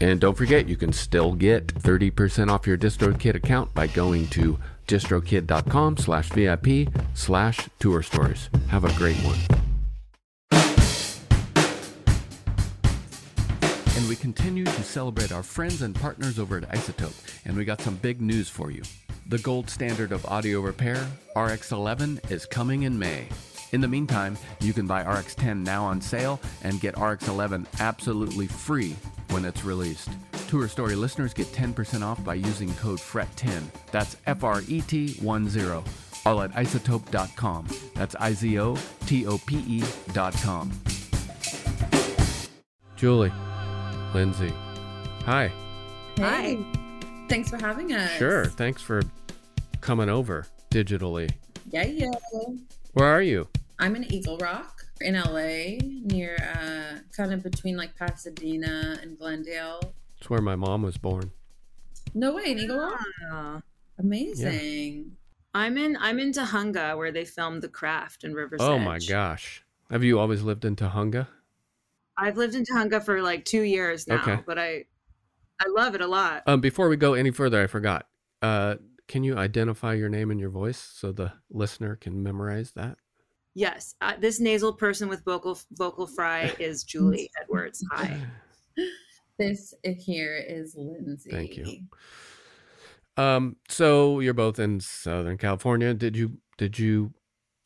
And don't forget, you can still get 30% off your DistroKid account by going to distrokid.com slash VIP slash tour stories. Have a great one. And we continue to celebrate our friends and partners over at iZotope, and we got some big news for you. The gold standard of audio repair, RX 11, is coming in May. In the meantime, you can buy RX 10 now on sale and get RX 11 absolutely free when it's released. Tour Story listeners get 10% off by using code FRET10. That's F R E T 1 0. All at izotope.com. That's I Z O T O P E.com. Julie, Lindsey, hi. Hi. Thanks for having us. Sure. Thanks for coming over digitally. Yeah, yeah. Where are you? I'm in Eagle Rock in LA, near uh, kind of between like Pasadena and Glendale. It's where my mom was born. No way, in Eagle Rock. Ah. Amazing. I'm in I'm in Tujunga where they filmed The Craft in Riverside. Oh my gosh. Have you always lived in Tujunga? I've lived in Tujunga for like two years now, Okay. but I I love it a lot. Um, before we go any further, I forgot. Uh, can you identify your name and your voice so the listener can memorize that? Yes, uh, this nasal person with vocal vocal fry is Julie Edwards. Hi. This here is Lindsey. Thank you. Um, so you're both in Southern California. Did you did you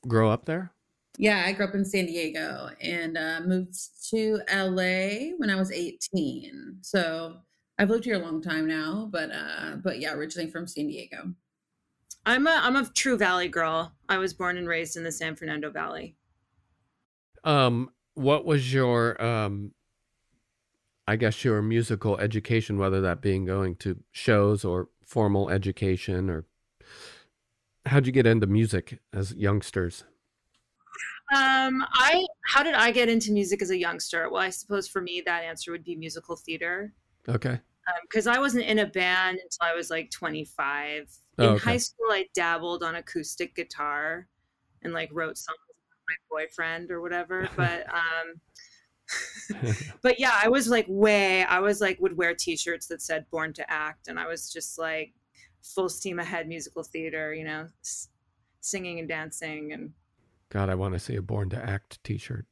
grow up there? Yeah, I grew up in San Diego and uh, moved to LA when I was 18. So I've lived here a long time now, but uh, but yeah, originally from San Diego. I'm a I'm a true Valley girl. I was born and raised in the San Fernando Valley. Um, what was your um I guess your musical education, whether that being going to shows or formal education or how'd you get into music as youngsters? Um, I how did I get into music as a youngster? Well, I suppose for me that answer would be musical theater. Okay. Because I wasn't in a band until I was like 25. In Oh, okay. high school, I dabbled on acoustic guitar and like wrote songs with my boyfriend or whatever. But um, but yeah, I was like way. I was like would wear T-shirts that said "Born to Act," and I was just like full steam ahead musical theater. You know, s- singing and dancing and God, I want to see a Born to Act t-shirt.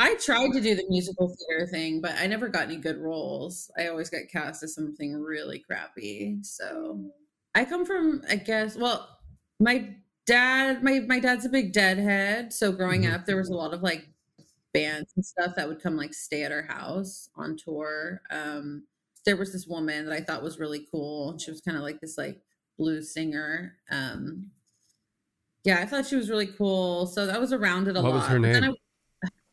I tried to do the musical theater thing, but I never got any good roles. I always got cast as something really crappy. So I come from, I guess, well, my dad, my my dad's a big deadhead. So growing Mhm. up, there was a lot of like bands and stuff that would come like stay at our house on tour. Um, there was this woman that I thought was really cool. She was kind of like this like blues singer. Um, yeah, I thought she was really cool. So I was around it a What lot. was her name?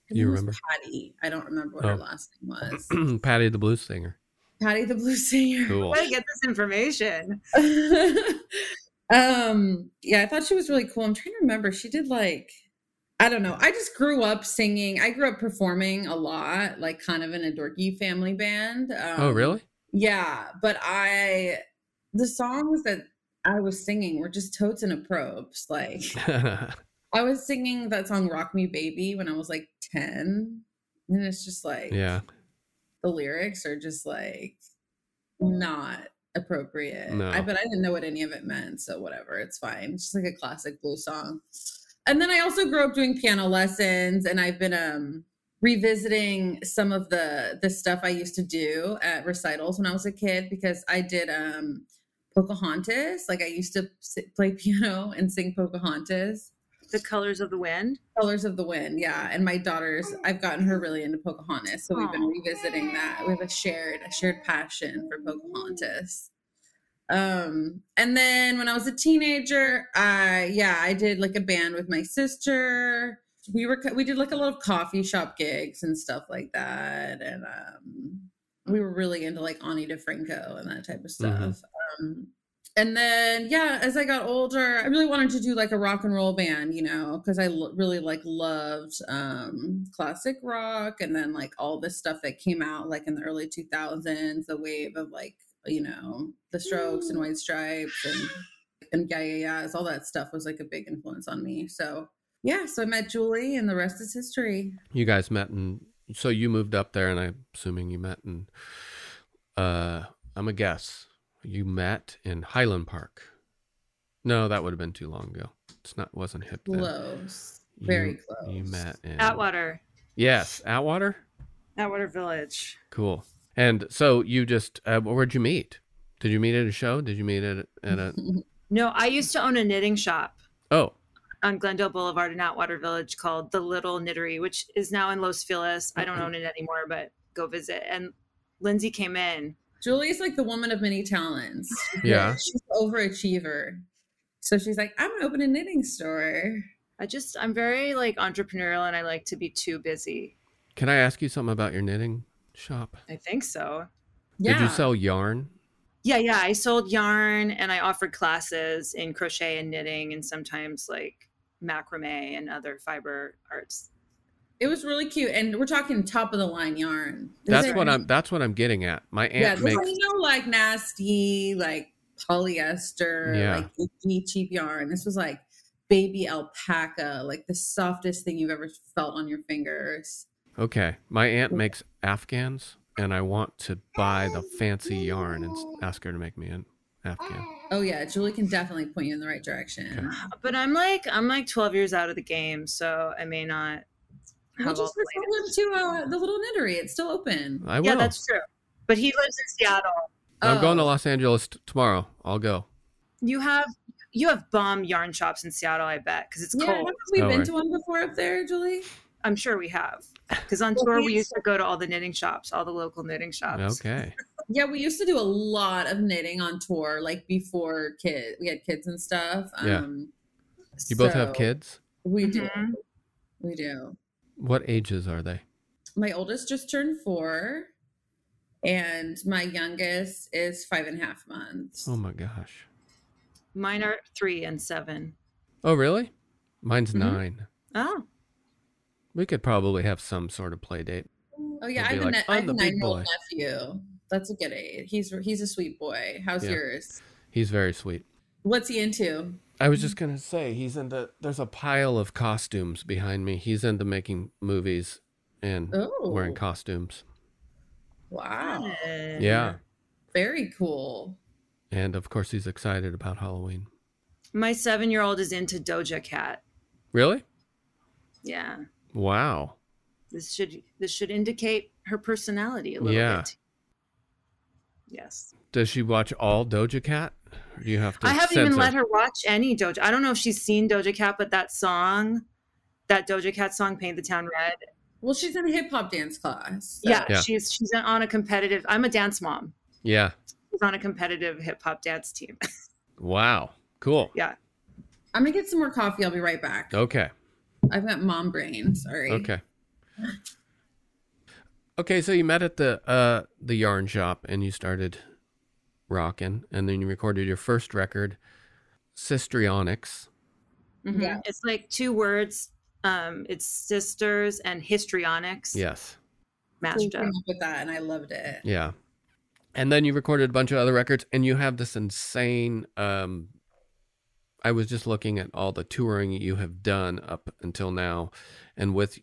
I- her You name was remember? Patty. I don't remember what Oh. her last name was. Patty the Blues Singer. Patty the blues singer. Cool. where to get this information? um, yeah, I thought she was really cool. I'm trying to remember. She did like, I don't know. I just grew up singing. I grew up performing a lot, like kind of in a dorky family band. Um, oh, really? Yeah, but I, the songs that I was singing. We're just totes and a probes. Like I was singing that song "Rock Me Baby" when I was like ten, and it's just like yeah. the lyrics are just like not appropriate. No. I but I didn't know what any of it meant, so whatever, it's fine. It's just like a classic blues song. And then I also grew up doing piano lessons, and I've been um revisiting some of the the stuff I used to do at recitals when I was a kid because I did um Pocahontas. Like I used to sit, play piano and sing Pocahontas. The colors of the wind. Colors of the Wind, yeah. And my daughter's, I've gotten her really into Pocahontas, so we've been revisiting that. We have a shared, a shared passion for Pocahontas. Um, and then when I was a teenager, I yeah, I did like a band with my sister. We were we did like a lot of coffee shop gigs and stuff like that, and um, we were really into like Ani DiFranco and that type of stuff. Mhm. Um, and then yeah as i got older i really wanted to do like a rock and roll band you know because i l- really like loved um classic rock and then like all this stuff that came out like in the early 2000s the wave of like you know the strokes and white stripes and and yeah yeah yeahs all that stuff was like a big influence on me. So yeah so i met julie and the rest is history. You guys met and so you moved up there, and I'm assuming you met and Uh, I'm a guess. You met in Highland Park. No, that would have been too long ago. It's not wasn't hip then. close very You- close You met in Atwater. Yes, Atwater. Atwater Village. Cool. And so you just uh, where'd you meet? Did you meet at a show? Did you meet at at a? No, I used to own a knitting shop Oh, on Glendale Boulevard in Atwater Village called The Little Knittery, which is now in Los Feliz. I don't own it anymore, but go visit. And Lindsey came in. Julie's like the woman of many talents. Yeah. She's an overachiever. So she's like, I'm gonna open a knitting store. I just, I'm very like entrepreneurial and I like to be too busy. can I ask you something about your knitting shop? I think so. Yeah. Did you sell yarn? Yeah, yeah. I sold yarn and I offered classes in crochet and knitting and sometimes like macrame and other fiber arts. It was really cute. And we're talking top of the line yarn. That's what I'm. That's what I'm getting at. My Yeah, aunt this makes. is no like nasty, like polyester, Yeah. like icky, cheap yarn. This was like baby alpaca, like the softest thing you've ever felt on your fingers. Okay, my aunt makes afghans, and I want to buy the fancy yarn and oh. ask her to make me an afghan. Oh yeah, Julie can definitely point you in the right direction. But I'm like, I'm like 12 years out of the game, so I may not We'll just the refer him to uh, the little knittery. It's still open. I will. Yeah, that's true. But he lives in Seattle. I'm going to Oh. Los Angeles t- tomorrow. I'll go. You have you have bomb yarn shops in Seattle, I bet, because it's Yeah, cold. haven't we Oh, been right. to one before up there, Julie? I'm sure we have. Because on Well, tour we used to go to all the knitting shops, all the local knitting shops. Okay. Yeah, we used to do a lot of knitting on tour, like before kid we had kids and stuff. Yeah. Um, You both have kids. We do. Mhm. We do. What ages are they? My oldest just turned four, and my youngest is five and a half months. Oh my gosh. Mine are three and seven. Oh really? Mine's Mhm. nine. Oh, We could probably have some sort of play date. Oh yeah, I They'll have, be a, like, ne- I have a nine-year-old nephew. That's a good age. He's he's a sweet boy. How's Yeah. yours? He's very sweet. What's he into? I was just mm-hmm. gonna say he's in the. There's a pile of costumes behind me. He's into making movies and Oh, wearing costumes. wow. Yeah, very cool. and of course he's excited about Halloween. My seven year old is into Doja Cat. Really? Yeah. Wow. This should this should indicate her personality a little Yeah. bit. Yes. Does she watch all Doja Cat? Or do you have to? I haven't even let her watch any Doja. I don't know if she's seen Doja Cat, but that song, that Doja Cat song, "Paint the Town Red." Well, she's in a hip hop dance class. so- Yeah, Yeah. she's she's on a competitive. I'm a dance mom. Yeah. She's on a competitive hip hop dance team. Wow. Cool. yeah. I'm gonna get some more coffee. I'll be right back. Okay. I've got mom brain. Sorry. Okay. Okay, so you met at the uh the yarn shop and you started rocking and then you recorded your first record, Sistrionix. Mhm. Yeah. It's like two words. Um, it's sisters and histrionics Yes. Cool matched up. up with that, and I loved it. Yeah. And then you recorded a bunch of other records and you have this insane um I was just looking at all the touring you have done up until now, and with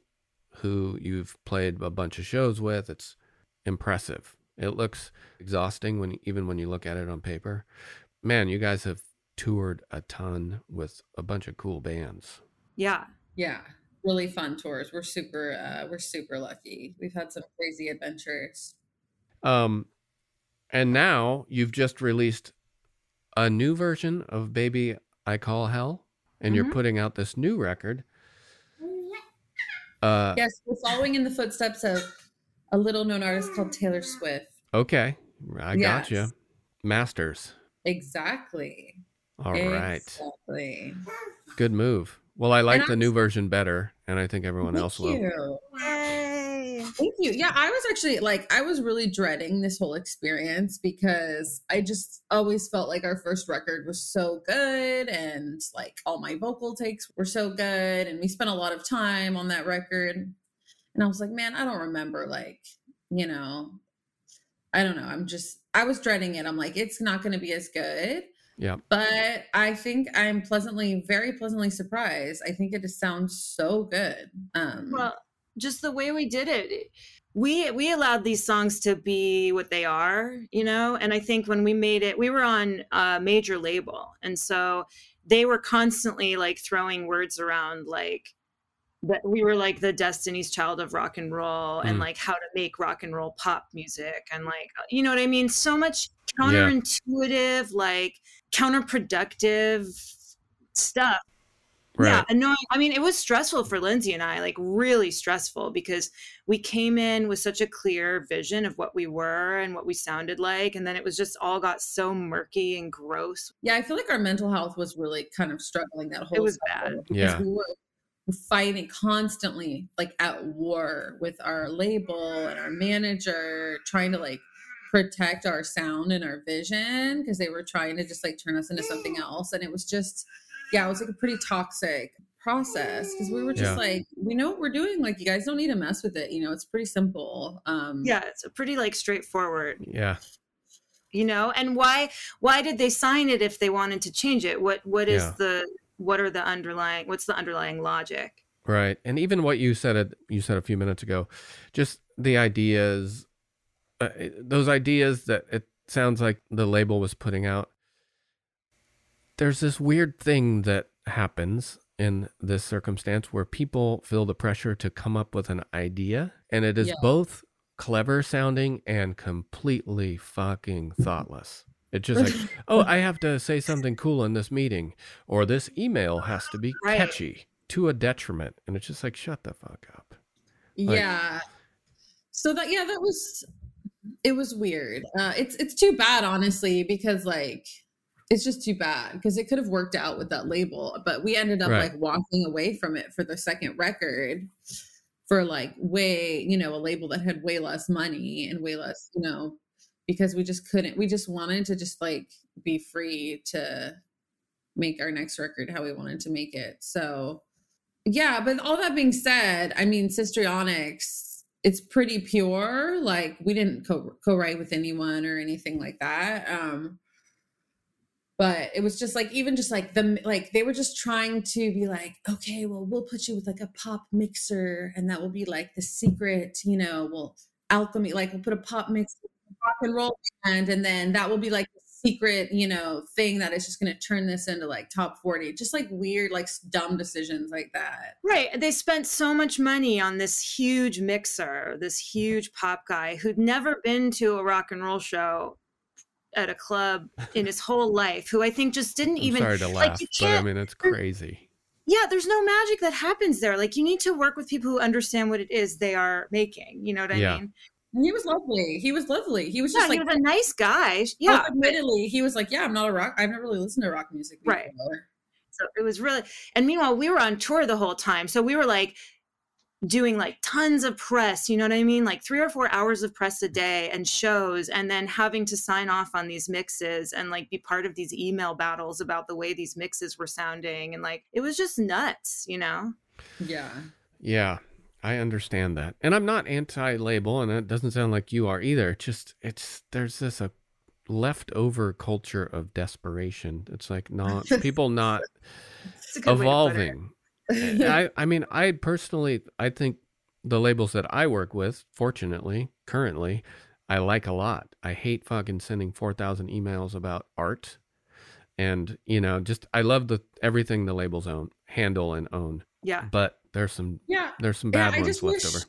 who you've played a bunch of shows with, it's impressive. It looks exhausting when even when you look at it on paper. Man, you guys have toured a ton with a bunch of cool bands. Yeah. Yeah. Really fun tours. We're super uh we're super lucky. We've had some crazy adventures. Um and now you've just released a new version of Baby I Call Hell and you're Mhm. putting out this new record. Uh Yes, we're following in the footsteps of a little known artist called Taylor Swift. okay. I got you. Masters. Exactly. All right. Exactly. Good move. Well, I like the new version better, and I think everyone else will. you. Thank you. Yeah, I was actually like, I was really dreading this whole experience because I just always felt like our first record was so good and like all my vocal takes were so good. And we spent a lot of time on that record. And I was like, man, I don't remember, like, you know, I don't know. I'm just, I was dreading it. I'm like, it's not going to be as good. Yeah. But I think I'm pleasantly, very pleasantly surprised. I think it just sounds so good. Um, Well, just the way we did it. We we allowed these songs to be what they are, you know? And I think when we made it, we were on a major label. And so they were constantly like throwing words around like that we were like the destiny's child of rock and roll and Mm. like how to make rock and roll pop music and like you know what I mean? So much counterintuitive, like counterproductive stuff Right. yeah, annoying. I mean, it was stressful for Lindsey and I, like really stressful because we came in with such a clear vision of what we were and what we sounded like. And then it was just all got so murky and gross. Yeah, I feel like our mental health was really kind of struggling that whole. It was cycle bad. Yeah. we were fighting constantly, like at war with our label and our manager, trying to like protect our sound and our vision because they were trying to just like turn us into something else, and it was just, yeah, it was like a pretty toxic process because we were just Yeah. like, we know what we're doing. Like, you guys don't need to mess with it. You know, it's pretty simple. Um, Yeah, it's a pretty like straightforward, Yeah. you know. And why why did they sign it if they wanted to change it? What what is Yeah. the what are the underlying what's the underlying logic? Right. And even what you said it you said a few minutes ago, just the ideas uh, those ideas that it sounds like the label was putting out. There's this weird thing that happens in this circumstance where people feel the pressure to come up with an idea and it is Yeah. both clever sounding and completely fucking thoughtless. It's just like, oh, I have to say something cool in this meeting, or this email has to be Right. catchy to a detriment. And it's just like, shut the fuck up. Like- yeah so that yeah that was it was weird uh it's it's too bad honestly because like it's just too bad because it could have worked out with that label but we ended up Right. like walking away from it for the second record for like way you know a label that had way less money and way less you know because we just couldn't we just wanted to just like be free to make our next record how we wanted to make it. So yeah but all that being said i mean sistrionix it's pretty pure. Like we didn't co- co-write with anyone or anything like that um but it was just like even just like the like they were just trying to be like okay well we'll put you with like a pop mixer and that will be like the secret you know we'll alchemy like we'll put a pop mix rock and roll band and then that will be like the secret you know thing that is just going to turn this into like top 40 just like weird like dumb decisions like that Right. They spent so much money on this huge mixer, this huge pop guy who'd never been to a rock and roll show at a club in his whole life, who I think just didn't I'm even sorry to laugh, you but I mean, it's crazy. yeah, there's no magic that happens there. Like you need to work with people who understand what it is they are making. You know what I Yeah. mean? And he was lovely he was lovely he was Yeah, just like he was a nice guy. yeah Yeah. admittedly he was like yeah i'm not a rock i've never really listened to rock music before. Right. So it was really, and meanwhile, we were on tour the whole time. So we were like doing like tons of press, you know what I mean? Like three or four hours of press a day and shows, and then having to sign off on these mixes and like be part of these email battles about the way these mixes were sounding. And like it was just nuts, you know? yeah Yeah, I understand that. And I'm not anti label, and it doesn't sound like you are either. Just, it's, there's this, a leftover culture of desperation. It's like not people not It's a good way to put it. evolving. I I mean, I personally I think the labels that I work with, fortunately, currently, I like a lot. I hate fucking sending 4,000 emails about art. And, you know, just I love the everything the labels own, handle and own. Yeah. But there's some Yeah. there's some Yeah, bad I ones left wish- over.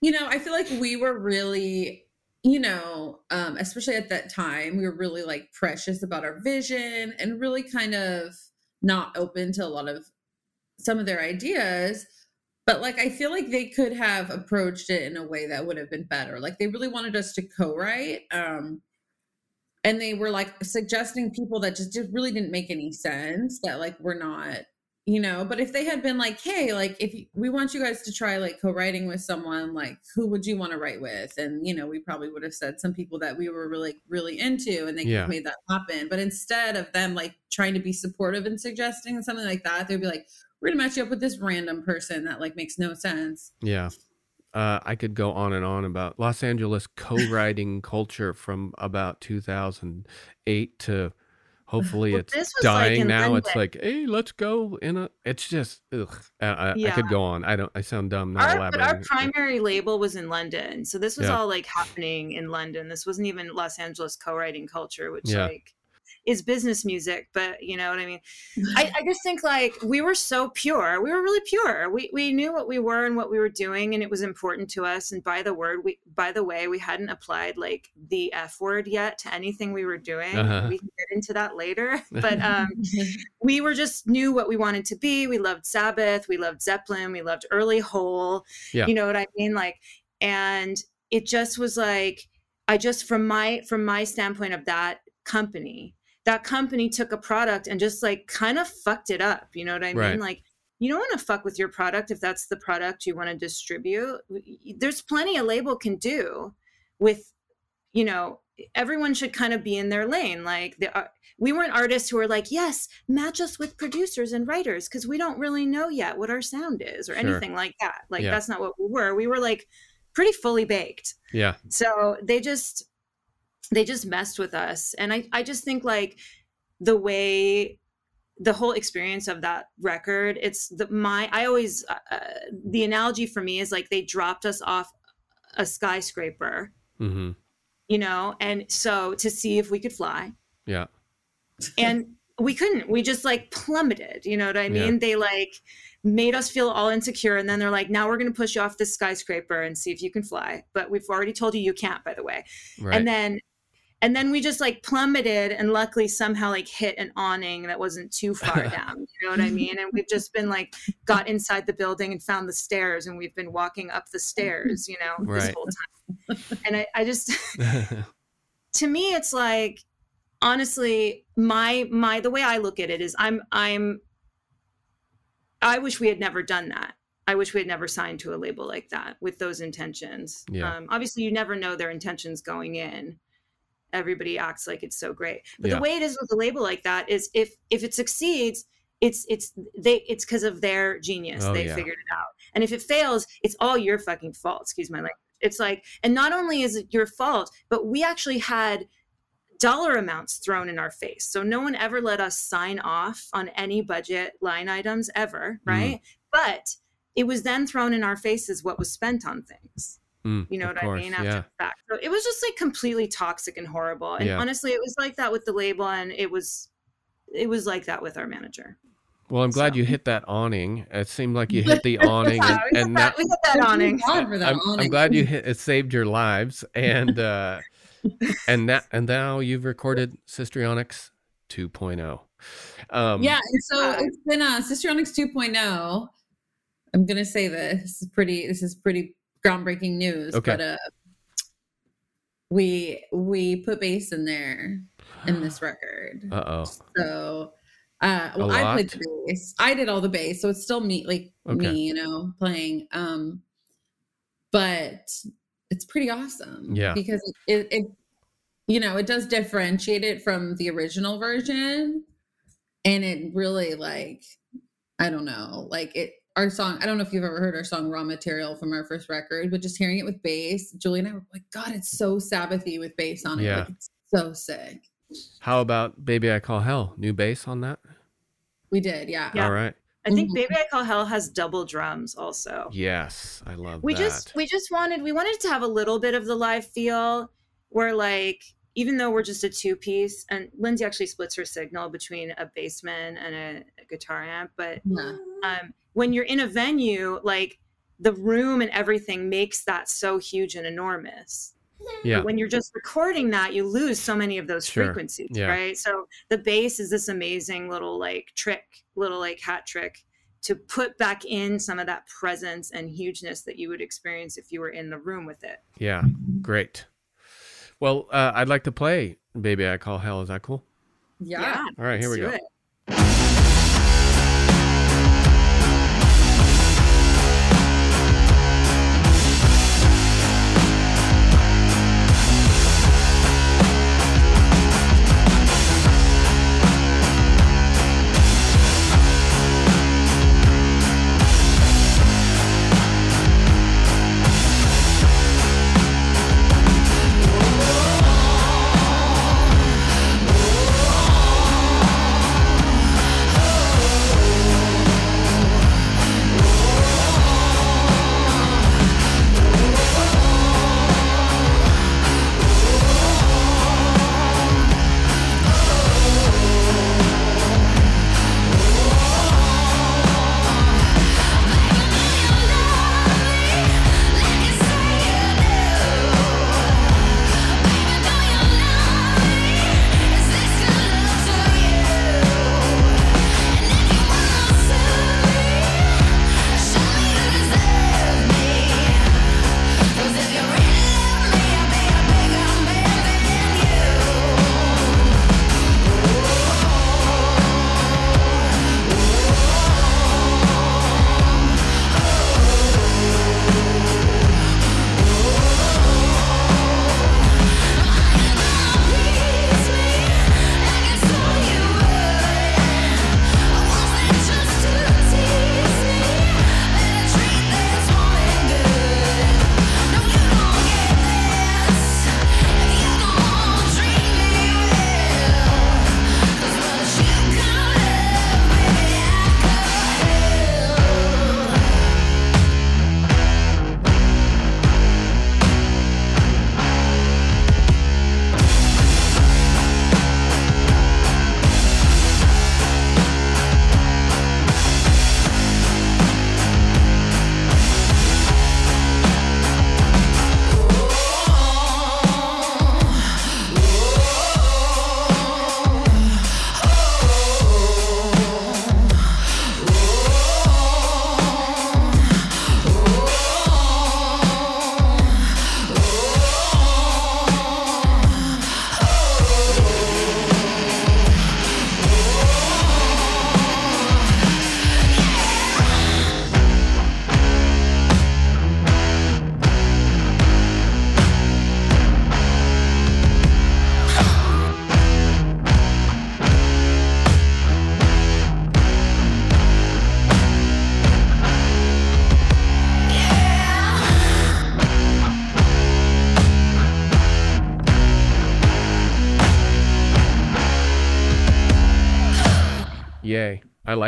you know i feel like we were really you know um especially at that time we were really like precious about our vision and really kind of not open to a lot of some of their ideas but like i feel like they could have approached it in a way that would have been better like they really wanted us to co-write um and they were like suggesting people that just, just really didn't make any sense that like we're not you know but if they had been like hey like if you, we want you guys to try like co-writing with someone like who would you want to write with and you know we probably would have said some people that we were really really into and they Yeah. made that happen but instead of them like trying to be supportive and suggesting something like that they'd be like we're gonna match you up with this random person that like makes no sense Yeah. Uh, I could go on and on about Los Angeles co-writing culture from about 2008 to hopefully Well, it's like, dying in now. It's like, hey, let's go in a. It's just, ugh. I, I, I could go on. I don't. I sound dumb not Our, but our primary label was in London. So this was Yeah. all like happening in London. This wasn't even Los Angeles co-writing culture, which Yeah. like is business music, but you know what I mean? I, I just think like we were so pure. We were really pure. We we knew what we were and what we were doing, and it was important to us. And by the word, we by the way, we hadn't applied like the F word yet to anything we were doing. Uh-huh. We can get into that later. But um we were just knew what we wanted to be. We loved Sabbath, we loved Zeppelin, we loved early Hole. Yeah. You know what I mean? Like, and it just was like, I just from my from my standpoint of that company, that company took a product and just like kind of fucked it up. You know what I mean? Right. Like you don't want to fuck with your product if that's the product you want to distribute. There's plenty a label can do with, you know, everyone should kind of be in their lane. Like the, we weren't artists who were like, yes, match us with producers and writers because we don't really know yet what our sound is or Sure. anything like that. Like Yeah. that's not what we were. We were like pretty fully baked. yeah. So they just they just messed with us. And I, I just think like the way the whole experience of that record, it's the my I always uh, uh, the analogy for me is like they dropped us off a skyscraper, hmm you know, and so to see if we could fly. Yeah. and we couldn't. We just like plummeted. You know what i Yeah. mean? They like made us feel all insecure. And then they're like now we're going to push you off this skyscraper and see if you can fly. But we've already told you you can't by the way. Right. and then and then we just like plummeted and luckily somehow like hit an awning that wasn't too far down you know what i mean? And we've just been like got inside the building and found the stairs and we've been walking up the stairs you know this whole time. And i, I just to me it's like honestly my my the way i look at it is i'm i'm i wish we had never done that. I wish we had never signed to a label like that with those intentions. Yeah. um, obviously you never know their intentions going in everybody acts like it's so great. But Yeah. the way it is with a label like that is if if it succeeds it's it's they it's because of their genius. Oh, they yeah. figured it out. And if it fails it's all your fucking fault excuse my language. It's like and not only is it your fault but we actually had dollar amounts thrown in our face. So no one ever let us sign off on any budget line items ever Mm. right? But it was then thrown in our faces what was spent on things Mm, you know what course, I mean? After Yeah. the fact. So it was just like completely toxic and horrible. And Yeah. honestly, it was like that with the label and it was it was like that with our manager. Well, I'm glad So- you hit that awning. It seemed like you hit the awning, Yeah, and, we, and hit that, that, we hit that awning. For that I'm, I'm glad you hit it saved your lives and uh and that and now you've recorded Sistrionix 2.0. Um yeah, and so it's been uh Sistrionix 2.0. I'm gonna say this. This is pretty this is pretty groundbreaking news. Okay. But uh we we put bass in there in this record. uh-oh. So uh well I played the bass. I did all the bass, so it's still me like Okay. me, you know, playing. Um but it's pretty awesome. Yeah. Because it, it you know, it does differentiate it from the original version. And it really like I don't know, like it our song, I don't know if you've ever heard our song Raw Material from our first record, but just hearing it with bass, Julie and I were like, God, it's so Sabbathy with bass on it. Yeah. Like it's So sick. How about Baby I Call Hell? New bass on that? We did, yeah. Yeah. All right. I think Mhm. Baby I Call Hell has double drums also. Yes, I love we that. just we just wanted we wanted to have a little bit of the live feel where like even though we're just a two piece and lindsey actually splits her signal between a bassman and a, a guitar amp but Yeah. Um, when you're in a venue like the room and everything makes that so huge and enormous yeah. when you're just recording that you lose so many of those Sure. frequencies Yeah. right so the bass is this amazing little like trick little like hat trick to put back in some of that presence and hugeness that you would experience if you were in the room with it Yeah. Great. Well, uh, I'd like to play Baby I Call Hell. Is that cool? Yeah. All right, here we let's go. do it.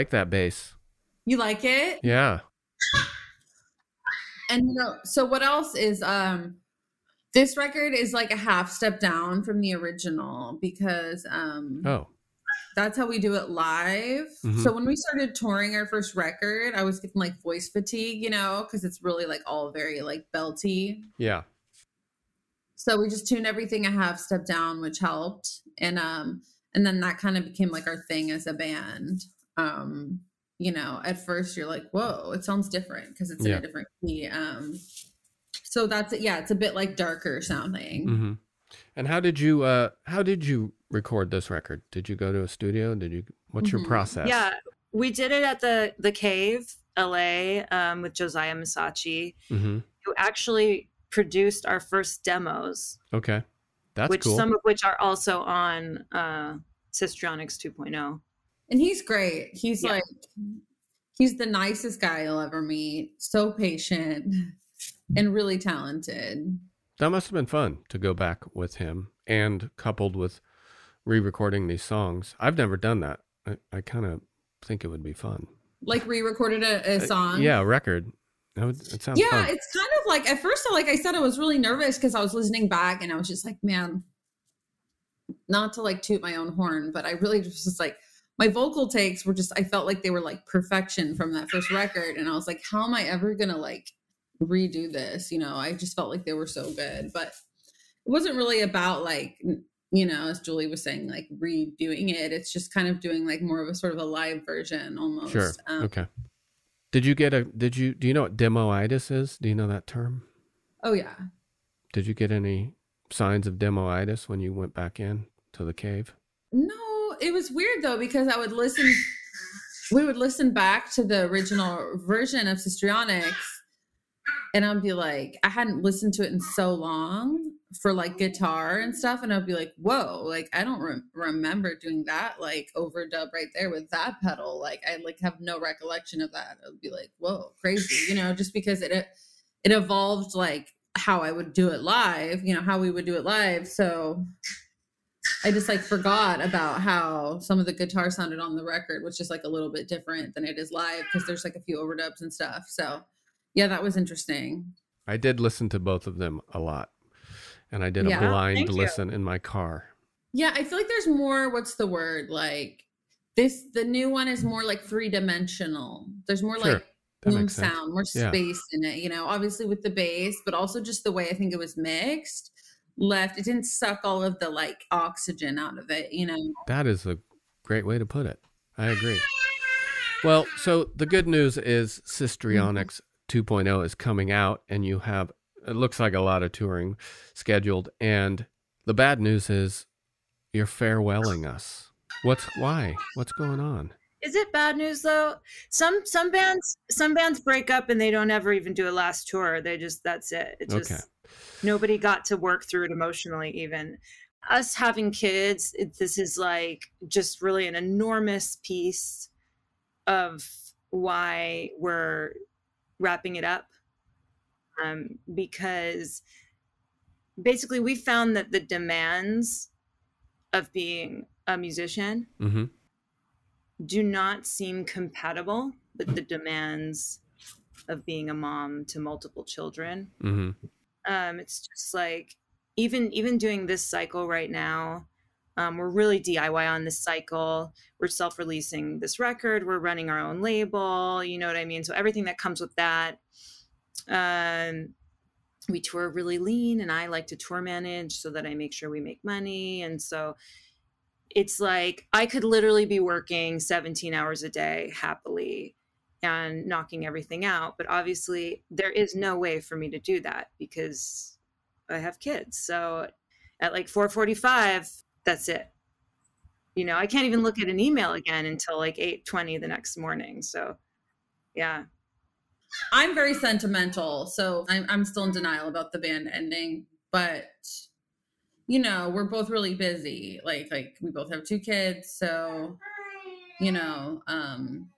Like that bass. You like it? Yeah. And you know, so what else is um this record is like a half step down from the original because um Oh. that's how we do it live. Mhm. So when we started touring our first record, I was getting like voice fatigue, you know, because it's really like all very like belty. Yeah. So we just tuned everything a half step down, which helped. And um and then that kind of became like our thing as a band. Um, you know, at first you're like, whoa, it sounds different because it's in a different key. Um so that's it. Yeah, it's a bit like darker sounding. hmm And how did you uh how did you record this record? Did you go to a studio? Did you what's your Mhm. process? Yeah, we did it at the the Cave, LA, um, with Josiah Mazzaschi, hmm who actually produced our first demos, Okay. That's which cool. some of which are also on uh, Sistrionix 2.0. And he's great. He's Yeah. like he's the nicest guy you'll ever meet. So patient and really talented. that must have been fun to go back with him and coupled with re-recording these songs. I've never done that. I, I kind of think it would be fun. Like re-recorded a, a song. Uh, yeah, a record. Would, it sounds yeah, fun. it's kind of like at first, like I said, I was really nervous because I was listening back and I was just like, man, not to like toot my own horn, but I really just was like, my vocal takes were just, I felt like they were like perfection from that first record. And I was like, how am I ever going to like redo this? You know, I just felt like they were so good, but it wasn't really about like, you know, as Julie was saying, like redoing it. It's just kind of doing like more of a sort of a live version almost. Sure. Um, okay. Did you get a? Did you? Do you know what demoitis is? Do you know that term? Oh yeah. Did you get any signs of demoitis when you went back in to the cave? No, it was weird though because I would listen. We would listen back to the original version of Sistrionix, and I'd be like, I hadn't listened to it in so long for like guitar and stuff, and I'd be like, whoa, like I don't re- remember doing that like overdub right there with that pedal. Like I like have no recollection of that. I'd be like, whoa, crazy, you know, just because it it evolved like how I would do it live, you know, how we would do it live. So I just like forgot about how some of the guitar sounded on the record, which is like a little bit different than it is live because there's like a few overdubs and stuff. So yeah, that was interesting. I did listen to both of them a lot, and I did Yeah, a blind thank you. listen in my car. Yeah, I feel like there's more. What's the word? Like this, the new one is more like three dimensional. There's more Sure, like that boom sound, more Yeah. space in it. You know, obviously with the bass, but also just the way I think it was mixed. Left, it didn't suck all of the like oxygen out of it. You know, That is a great way to put it. I agree. Well, so the good news is Sistrionix 2.0 is coming out, and you have it looks like a lot of touring scheduled. And the bad news is you're farewelling us. What's why? What's going on? Is it bad news though? Some some bands some bands break up and they don't ever even do a last tour. They just that's it. It just Okay. Nobody got to work through it emotionally even. Us having kids, it, this is like just really an enormous piece of why we're wrapping it up. Um, because basically we found that the demands of being a musician Mm-hmm. do not seem compatible with the demands of being a mom to multiple children. Mm-hmm. Um, it's just like even even doing this cycle right now, um, we're really DIY on this cycle. We're self-releasing this record. We're running our own label. You know what I mean? So everything that comes with that. Um, we tour really lean, and I like to tour manage so that I make sure we make money. And so it's like I could literally be working 17 hours a day happily and knocking everything out. But obviously, there is no way for me to do that because I have kids. So at like 4:45, that's it. You know, I can't even look at an email again until like 8:20 the next morning. So, yeah. I'm very sentimental, so I'm, I'm still in denial about the band ending. But you know, we're both really busy. Like, like we both have two kids, so you know, um,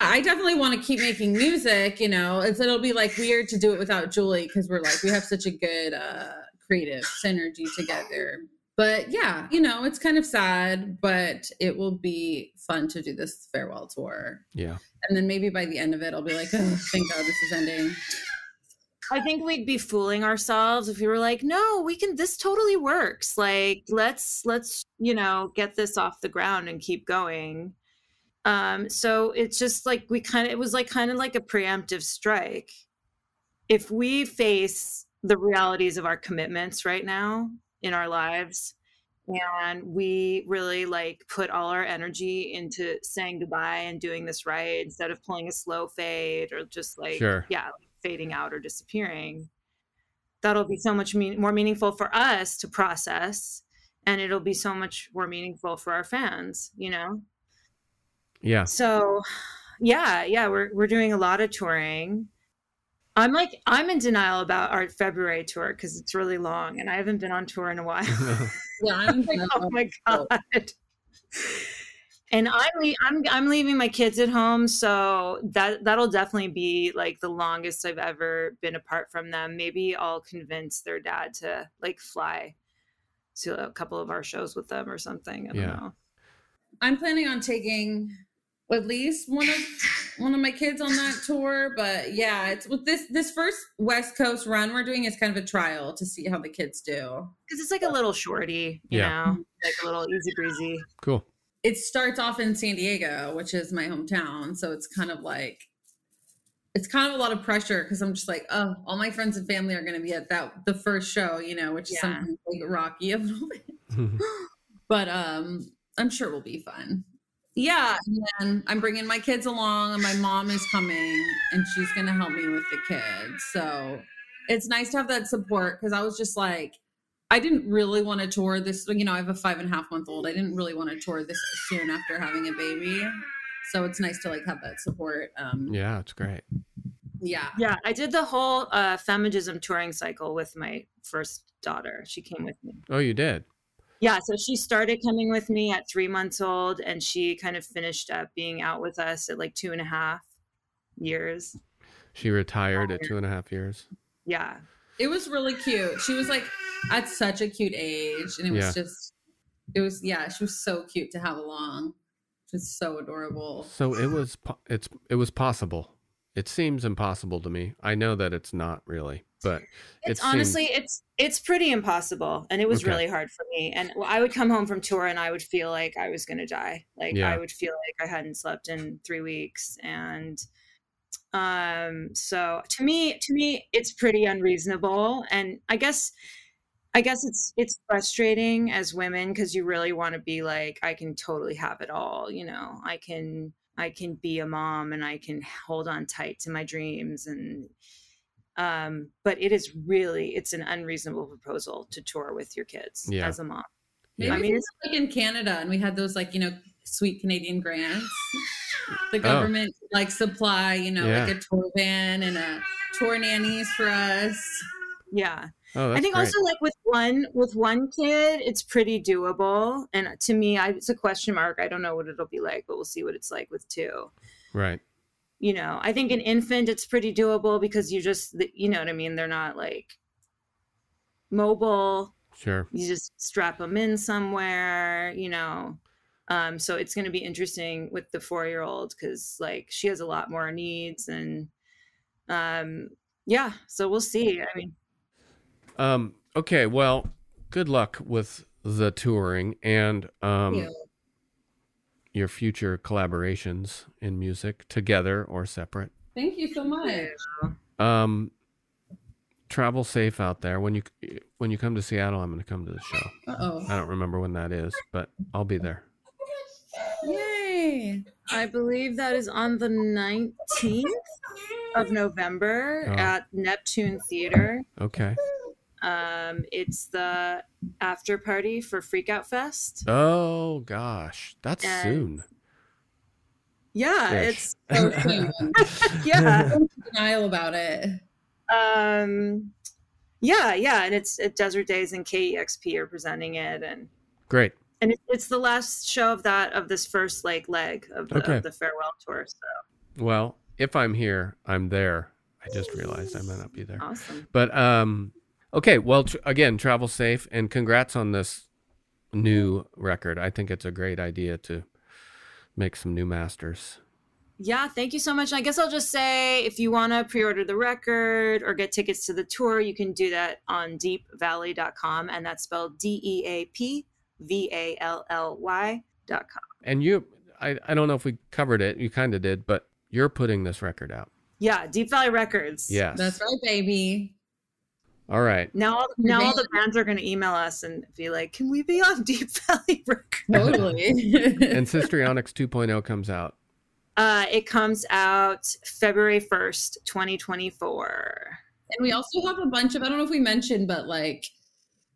I definitely want to keep making music. You know, it's, it'll be like weird to do it without Julie because we're like we have such a good uh, creative synergy together. But yeah, you know, it's kind of sad, but it will be fun to do this farewell tour Yeah. and then maybe by the end of it i'll be like oh thank god this is ending I think we'd be fooling ourselves if we were like, no, we can this totally works. Like let's let's, you know, get this off the ground and keep going. Um so it's just like we kind of it was like kind of like a preemptive strike. If we face the realities of our commitments right now in our lives and we really like put all our energy into saying goodbye and doing this right instead of pulling a slow fade or just like Sure. yeah like fading out or disappearing that'll be so much mean- more meaningful for us to process and it'll be so much more meaningful for our fans you know Yeah. so yeah yeah we're, we're doing a lot of touring i'm like i'm in denial about our february tour because it's really long and i haven't been on tour in a while yeah i'm like, oh my god. And I'm le- I'm I'm leaving my kids at home, so that that'll definitely be like the longest I've ever been apart from them. Maybe I'll convince their dad to like fly to a couple of our shows with them or something. I don't Yeah. know. I'm planning on taking at least one of one of my kids on that tour. But yeah, it's with this this first West Coast run we're doing is kind of a trial to see how the kids do. Because it's like a little shorty, you Yeah. know, like a little easy breezy. Cool. It starts off in San Diego, which is my hometown, so it's kind of like it's kind of a lot of pressure because I'm just like, oh, all my friends and family are going to be at that the first show, you know, which is Yeah. sometimes like rocky a little bit. but um i'm sure it will be fun yeah and then i'm bringing my kids along and my mom is coming and she's gonna help me with the kids so it's nice to have that support because i was just like i didn't really want to tour this you know i have a five and a half month old i didn't really want to tour this soon after having a baby so it's nice to like have that support um yeah, it's great. yeah Yeah, I did the whole uh, Femejism touring cycle with my first daughter. She came with me. Oh, you did. Yeah, so she started coming with me at three months old, and she kind of finished up being out with us at like two and a half years. She retired at um, two and a half years. Yeah, it was really cute she was like at such a cute age and it was Yeah. just it was yeah she was so cute to have along just so adorable So it was. po- It's. It was possible. It seems impossible to me. I know that it's not really, but it's it honestly it's it's pretty impossible, and it was Okay. really hard for me. And I would come home from tour, and I would feel like I was gonna die. Like Yeah. I would feel like I hadn't slept in three weeks, and um so to me to me it's pretty unreasonable and i guess i guess it's it's frustrating as women because you really want to be like i can totally have it all you know i can i can be a mom and i can hold on tight to my dreams and um but it is really it's an unreasonable proposal to tour with your kids Yeah. as a mom maybe I I mean, mean, like in canada and we had those like you know sweet canadian grants the government like supply you know Oh. Yeah. like a tour van and a tour nannies for us yeah Oh, I think great. also like with one with one kid, it's pretty doable. And to me, I, it's a question mark. I don't know what it'll be like, but we'll see what it's like with two. right. You know, I think an infant, it's pretty doable because you just, you know what I mean. They're not like mobile. Sure. You just strap them in somewhere. You know. Um, so it's going to be interesting with the four year old because like she has a lot more needs and um yeah so we'll see i mean Um. Okay. Well, good luck with the touring and um Yeah. Your future collaborations in music, together or separate. thank you so much Um. Travel safe out there. When you when you come to Seattle, I'm going to come to the show. uh-oh I don't remember when that is, but I'll be there. yay I believe that is on the 19th of November Oh. at Neptune Theater. Okay. Um, it's the after party for Freakout Fest. Oh gosh, that's And- soon. Yeah, Ish. it's so yeah. denial about it um, yeah, yeah, and it's at Desert Daze and KEXP are presenting it, and Great. and it, it's the last show of that of this first like leg of the, Okay. of the farewell tour. So Well, if I'm here, I'm there. I just realized I might not be there. awesome. But um, okay. Well, tr- again, travel safe and congrats on this new record. I think it's a great idea to make some new masters. Yeah, thank you so much. I guess I'll just say if you want to pre order the record or get tickets to the tour, you can do that on deapvally.com. And that's spelled D E A P V A L L Y.com. And you, I, I don't know if we covered it. You kind of did, but you're putting this record out. Yeah, Deap Vally Records. Yes. that's right baby All right. Now, all, now all the bands are going to email us and be like, can we be on Deap Vally Records? totally And Sistrionix 2.0 comes out. Uh, it comes out February 1st, 2024. And we also have a bunch of, I don't know if we mentioned, but like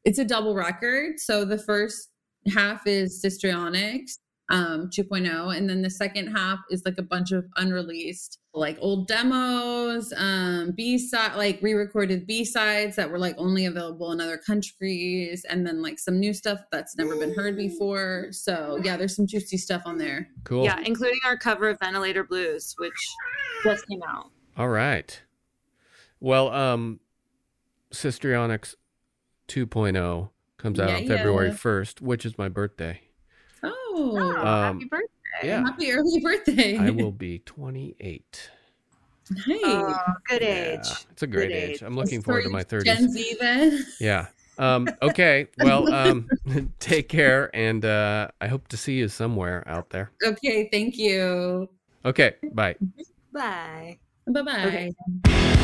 it's a double record. So the first half is Sistrionix um, 2.0. And then the second half is like a bunch of unreleased, like old demos, um, B side, like re recorded B sides that were like only available in other countries. And then like some new stuff that's never been heard before. So yeah, there's some juicy stuff on there. Cool. Yeah, including our cover of Ventilator Blues, which just came out. All right. Well, um, Sistrionix 2.0 Comes out Yeah, on February yeah. 1st, which is my birthday. Oh, Um, happy birthday. Yeah. happy early birthday. I will be 28. Hey. Oh, good Yeah, age. it's a great age. age. I'm looking So forward to my you 30s. Gen Z then. Yeah. Um, okay. Well, um, take care, and uh, I hope to see you somewhere out there. Okay, thank you. Okay. Bye. Bye. Bye bye. Okay.